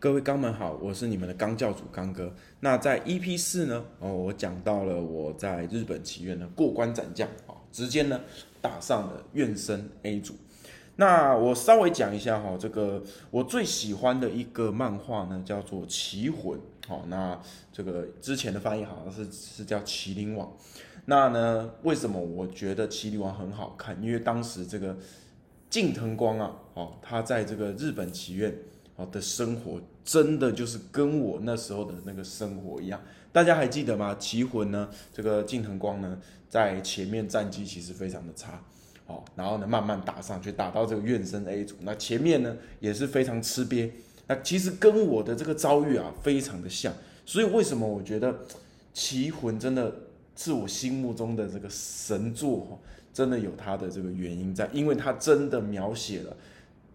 各位刚们好，我是你们的刚教主刚哥。那在 EP 四呢，哦，我讲到了我在日本棋院呢过关斩将啊，直接呢打上了怨声 A 组。那我稍微讲一下哈，这个我最喜欢的一个漫画呢叫做《棋魂》哦，那这个之前的翻译好像是是叫《麒麟王》。那呢，为什么我觉得《麒麟王》很好看？因为当时这个近藤光啊，哦，他在这个日本棋院。哦的生活真的就是跟我那时候的那个生活一样，大家还记得吗？棋魂呢，这个近藤光呢，在前面战绩其实非常的差，哦，然后呢慢慢打上去，打到这个怨声 A 组，那前面呢也是非常吃瘪，那其实跟我的这个遭遇啊非常的像，所以为什么我觉得棋魂真的是我心目中的这个神作，真的有它的这个原因在，因为它真的描写了，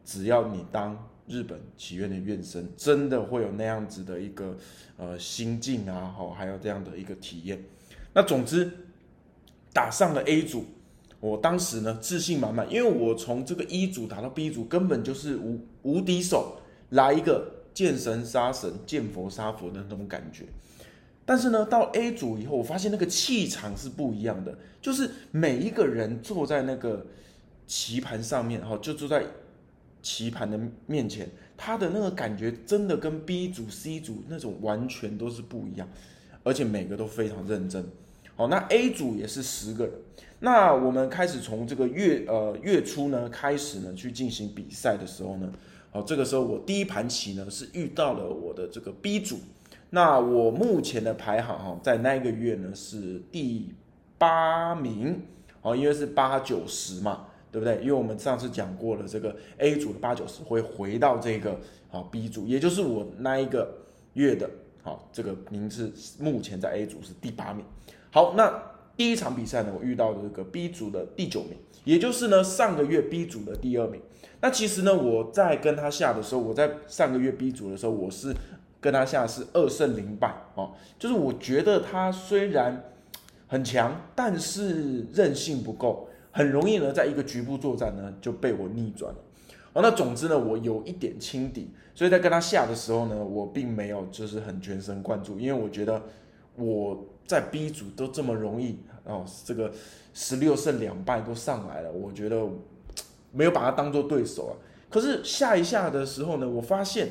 只要你当。日本祈愿的愿神，真的会有那样子的一个呃心境啊，好，还有这样的一个体验。那总之打上了 A 组，我当时呢自信满满，因为我从这个一组打到 B 组，根本就是无无敌手，来一个见神杀神，见佛杀佛的那种感觉。但是呢，到 A 组以后，我发现那个气场是不一样的，就是每一个人坐在那个棋盘上面，哈，就坐在。棋盘的面前，他的那个感觉真的跟 B 组、C 组那种完全都是不一样，而且每个都非常认真。好，那 A 组也是十个人。那我们开始从这个月呃月初呢开始呢去进行比赛的时候呢，好，这个时候我第一盘棋呢是遇到了我的这个 B 组。那我目前的排行哈，在那一个月呢是第八名，哦，因为是八九十嘛。对不对？因为我们上次讲过了，这个 A 组的八九十会回到这个好 B 组，也就是我那一个月的好这个名次，目前在 A 组是第八名。好，那第一场比赛呢，我遇到这个 B 组的第九名，也就是呢上个月 B 组的第二名。那其实呢，我在跟他下的时候，我在上个月 B 组的时候，我是跟他下是二胜零败哦，就是我觉得他虽然很强，但是韧性不够。很容易呢，在一个局部作战呢就被我逆转了。哦，那总之呢，我有一点轻敌，所以在跟他下的时候呢，我并没有就是很全神贯注，因为我觉得我在 B 组都这么容易哦，这个十六胜两败都上来了，我觉得没有把他当做对手啊。可是下一下的时候呢，我发现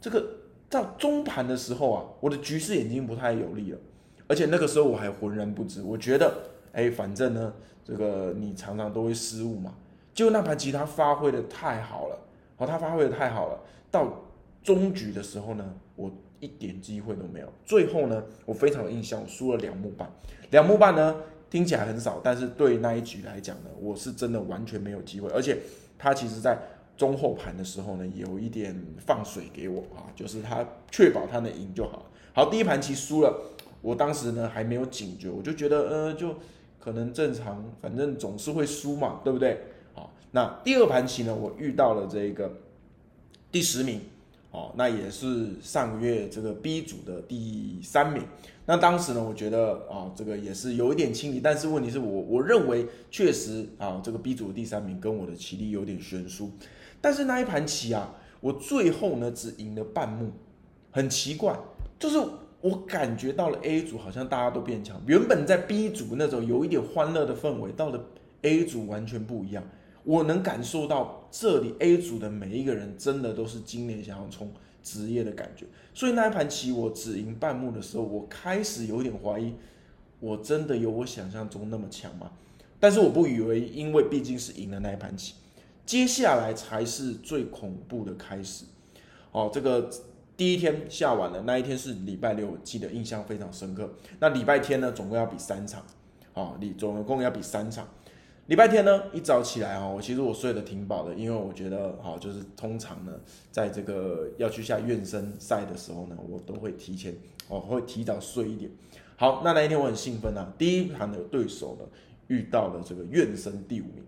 这个到中盘的时候啊，我的局势已经不太有利了，而且那个时候我还浑然不知，我觉得。哎，反正呢，这个你常常都会失误嘛。就那盘棋他发挥的太好了，哦，他发挥的太好了。到中局的时候呢，我一点机会都没有。最后呢，我非常有印象，我输了两目半。两目半呢，听起来很少，但是对那一局来讲呢，我是真的完全没有机会。而且他其实在中后盘的时候呢，有一点放水给我啊，就是他确保他能赢就好。好，第一盘棋输了，我当时呢还没有警觉，我就觉得呃就。可能正常，反正总是会输嘛，对不对？啊，那第二盘棋呢，我遇到了这个第十名，哦，那也是上个月这个 B 组的第三名。那当时呢，我觉得啊，这个也是有一点轻敌，但是问题是我我认为确实啊，这个 B 组的第三名跟我的棋力有点悬殊。但是那一盘棋啊，我最后呢只赢了半目，很奇怪，就是。我感觉到了 A 组好像大家都变强，原本在 B 组那种有一点欢乐的氛围，到了 A 组完全不一样。我能感受到这里 A 组的每一个人真的都是今年想要冲职业的感觉。所以那一盘棋我只赢半目的时候，我开始有点怀疑，我真的有我想象中那么强吗？但是我不以为，因为毕竟是赢了那一盘棋，接下来才是最恐怖的开始。哦，这个。第一天下完了，那一天是礼拜六，我记得印象非常深刻。那礼拜天呢，总共要比三场，啊，你总共要比三场。礼拜天呢，一早起来啊，我其实我睡得挺饱的，因为我觉得，好，就是通常呢，在这个要去下怨声赛的时候呢，我都会提前，哦，会提早睡一点。好，那那一天我很兴奋啊，第一盘的对手呢，遇到了这个怨声第五名，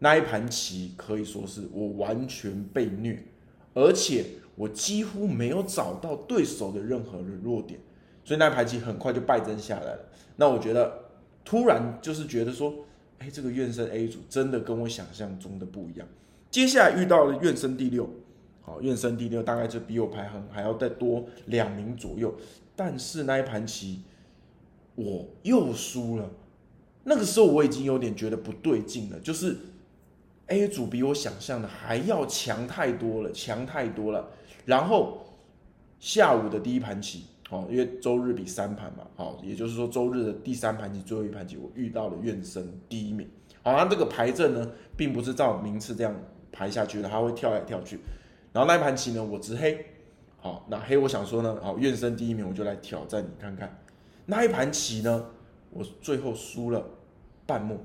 那一盘棋可以说是我完全被虐，而且。我几乎没有找到对手的任何的弱点，所以那盘棋很快就败阵下来了。那我觉得突然就是觉得说，哎，这个怨声 A 组真的跟我想象中的不一样。接下来遇到了怨声第六，好，怨声第六，大概就比我排行还要再多两名左右。但是那一盘棋我又输了，那个时候我已经有点觉得不对劲了，就是 A 组比我想象的还要强太多了，强太多了。然后下午的第一盘棋，哦，因为周日比三盘嘛，好，也就是说周日的第三盘棋最后一盘棋，我遇到了院生第一名。好，那这个排阵呢，并不是照名次这样排下去的，他会跳来跳去。然后那一盘棋呢，我执黑，好，那黑我想说呢，好，院生第一名，我就来挑战你看看。那一盘棋呢，我最后输了半目。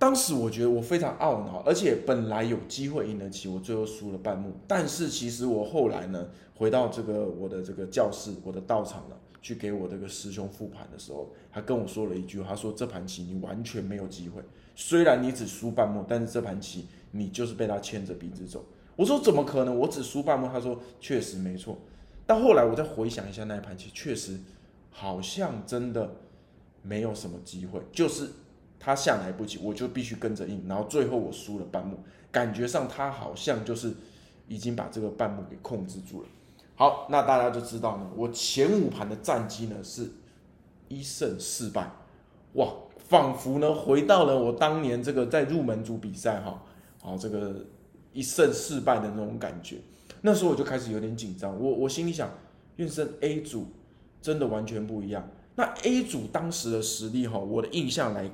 当时我觉得我非常懊恼，而且本来有机会赢得起，我最后输了半目。但是其实我后来呢，回到这个我的这个教室，我的道场了，去给我这个师兄复盘的时候，他跟我说了一句，他说这盘棋你完全没有机会，虽然你只输半目，但是这盘棋你就是被他牵着鼻子走。我说怎么可能？我只输半目。他说确实没错。但后来我再回想一下那一盘棋，确实好像真的没有什么机会。就是他下来不及，我就必须跟着应。然后最后我输了半目，感觉上他好像就是已经把这个半目给控制住了。好，那大家就知道呢，我前五盘的战绩呢是一胜四败，哇，仿佛呢回到了我当年这个在入门组比赛哈，好这个。一胜四败的那种感觉，那时候我就开始有点紧张。我我心里想，运生 A 组真的完全不一样。那 A 组当时的实力哈，我的印象来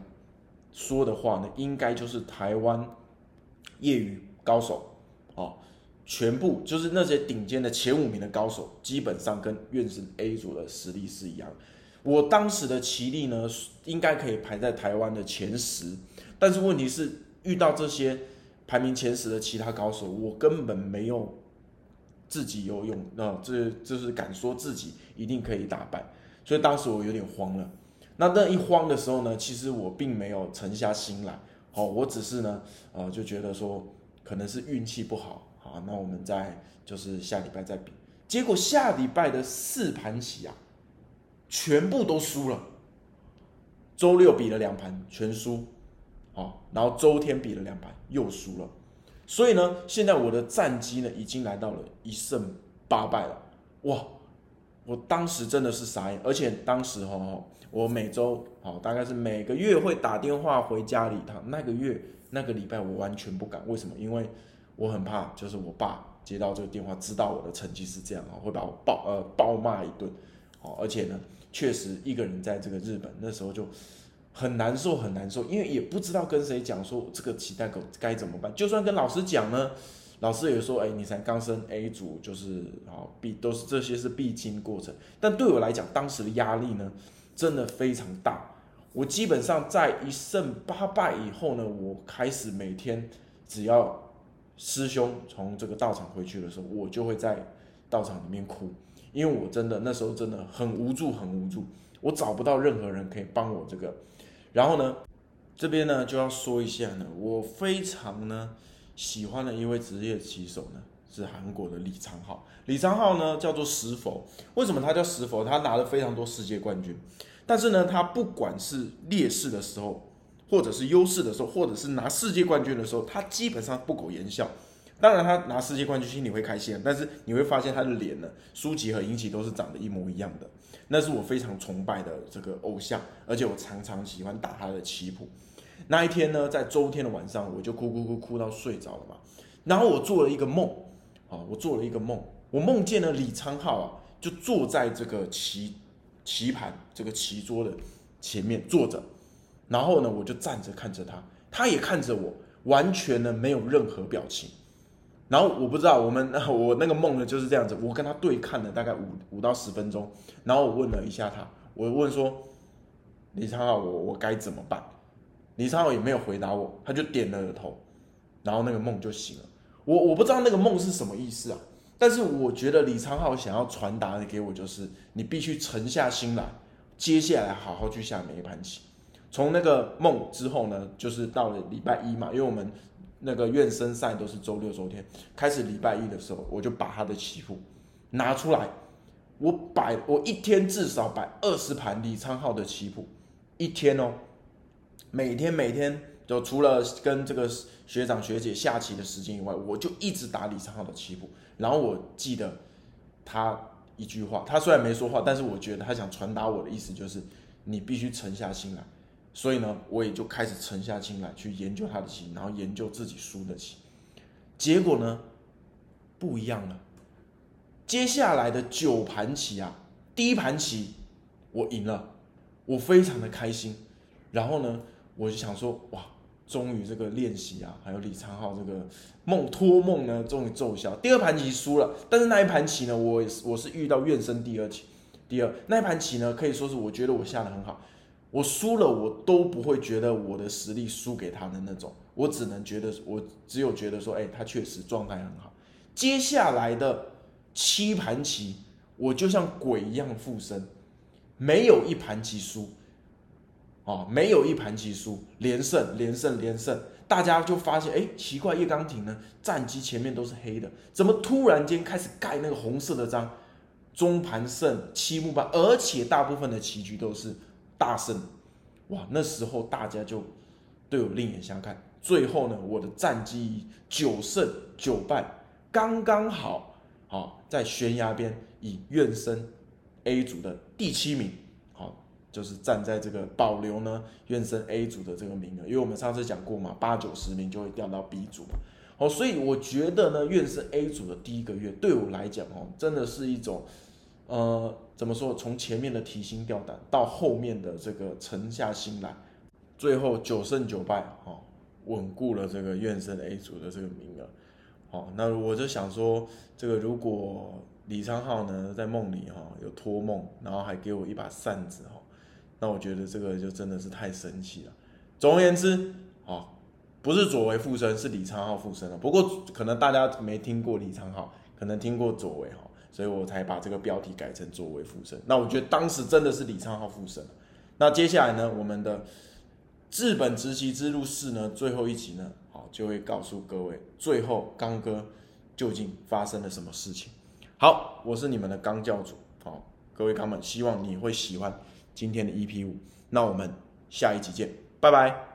说的话呢，应该就是台湾业余高手哦，全部就是那些顶尖的前五名的高手，基本上跟院士 A 组的实力是一样。我当时的棋力呢，应该可以排在台湾的前十，但是问题是遇到这些。排名前十的其他高手，我根本没有自己有勇，那这就是敢说自己一定可以打败，所以当时我有点慌了。那那一慌的时候呢，其实我并没有沉下心来，好，我只是呢，呃，就觉得说可能是运气不好，好，那我们再就是下礼拜再比。结果下礼拜的四盘棋啊，全部都输了。周六比了两盘，全输。哦，然后周天比了两盘又输了，所以呢，现在我的战绩呢已经来到了一胜八败了。哇，我当时真的是傻眼，而且当时哈，我每周好大概是每个月会打电话回家里一趟，那个月那个礼拜我完全不敢，为什么？因为我很怕，就是我爸接到这个电话，知道我的成绩是这样啊，会把我暴呃暴骂一顿。哦，而且呢，确实一个人在这个日本那时候就。很难受，很难受，因为也不知道跟谁讲，说这个期待狗该怎么办。就算跟老师讲呢，老师也说，哎，你才刚升 A 组，就是啊，必都是这些是必经过程。但对我来讲，当时的压力呢，真的非常大。我基本上在一胜八败以后呢，我开始每天只要师兄从这个道场回去的时候，我就会在道场里面哭，因为我真的那时候真的很无助，很无助，我找不到任何人可以帮我这个。然后呢，这边呢就要说一下呢，我非常呢喜欢的一位职业棋手呢是韩国的李昌镐。李昌镐呢叫做石佛，为什么他叫石佛？他拿了非常多世界冠军，但是呢，他不管是劣势的时候，或者是优势的时候，或者是拿世界冠军的时候，他基本上不苟言笑。当然，他拿世界冠军心里会开心，但是你会发现他的脸呢，舒淇和尹启都是长得一模一样的。那是我非常崇拜的这个偶像，而且我常常喜欢打他的棋谱。那一天呢，在周天的晚上，我就哭哭哭哭到睡着了嘛。然后我做了一个梦，啊，我做了一个梦，我梦见了李昌镐啊，就坐在这个棋棋盘这个棋桌的前面坐着，然后呢，我就站着看着他，他也看着我，完全呢没有任何表情。然后我不知道，我们我那个梦呢就是这样子，我跟他对看了大概五五到十分钟，然后我问了一下他，我问说李昌浩，我我该怎么办？李昌浩也没有回答我，他就点了头，然后那个梦就醒了。我我不知道那个梦是什么意思啊，但是我觉得李昌浩想要传达的给我就是，你必须沉下心来，接下来好好去下每一盘棋。从那个梦之后呢，就是到了礼拜一嘛，因为我们。那个院生赛都是周六周天，开始礼拜一的时候，我就把他的棋谱拿出来，我摆我一天至少摆二十盘李昌镐的棋谱，一天哦，每天每天就除了跟这个学长学姐下棋的时间以外，我就一直打李昌镐的棋谱。然后我记得他一句话，他虽然没说话，但是我觉得他想传达我的意思就是，你必须沉下心来。所以呢，我也就开始沉下心来去研究他的棋，然后研究自己输的棋。结果呢，不一样了。接下来的九盘棋啊，第一盘棋我赢了，我非常的开心。然后呢，我就想说，哇，终于这个练习啊，还有李昌镐这个梦托梦呢，终于奏效。第二盘棋输了，但是那一盘棋呢，我我是遇到怨生第二棋，第二那一盘棋呢，可以说是我觉得我下的很好。我输了，我都不会觉得我的实力输给他的那种，我只能觉得，我只有觉得说，哎，他确实状态很好。接下来的。七盘棋，我就像鬼一样附身，没有一盘棋输，哦，没有一盘棋输，连胜，连胜，连胜。大家就发现，哎，奇怪，叶刚廷呢，战机前面都是黑的，怎么突然间开始盖那个红色的章？中盘胜，七目半，而且大部分的棋局都是大胜。哇，那时候大家就对我另眼相看。最后呢，我的战绩九胜九败，刚刚好。好，在悬崖边以怨声 A 组的第七名，就是站在这个保留呢院生 A 组的这个名额，因为我们上次讲过嘛，八九十名就会掉到 B 组嘛。哦，所以我觉得呢，院生 A 组的第一个月对我来讲哦，真的是一种，呃，怎么说？从前面的提心吊胆到后面的这个沉下心来，最后九胜九败，哈，稳固了这个院生 A 组的这个名额。好，那我就想说，这个如果李昌镐呢在梦里哈有托梦，然后还给我一把扇子哈，那我觉得这个就真的是太神奇了。总而言之，啊，不是左为附身，是李昌镐附身了。不过可能大家没听过李昌镐，可能听过左为哈，所以我才把这个标题改成左为附身。那我觉得当时真的是李昌镐附身那接下来呢，我们的日本直袭之路四呢，最后一集呢。好就会告诉各位，最后刚哥究竟发生了什么事情。好，我是你们的刚教主，好，各位刚们，希望你会喜欢今天的 EP 五。那我们下一集见，拜拜。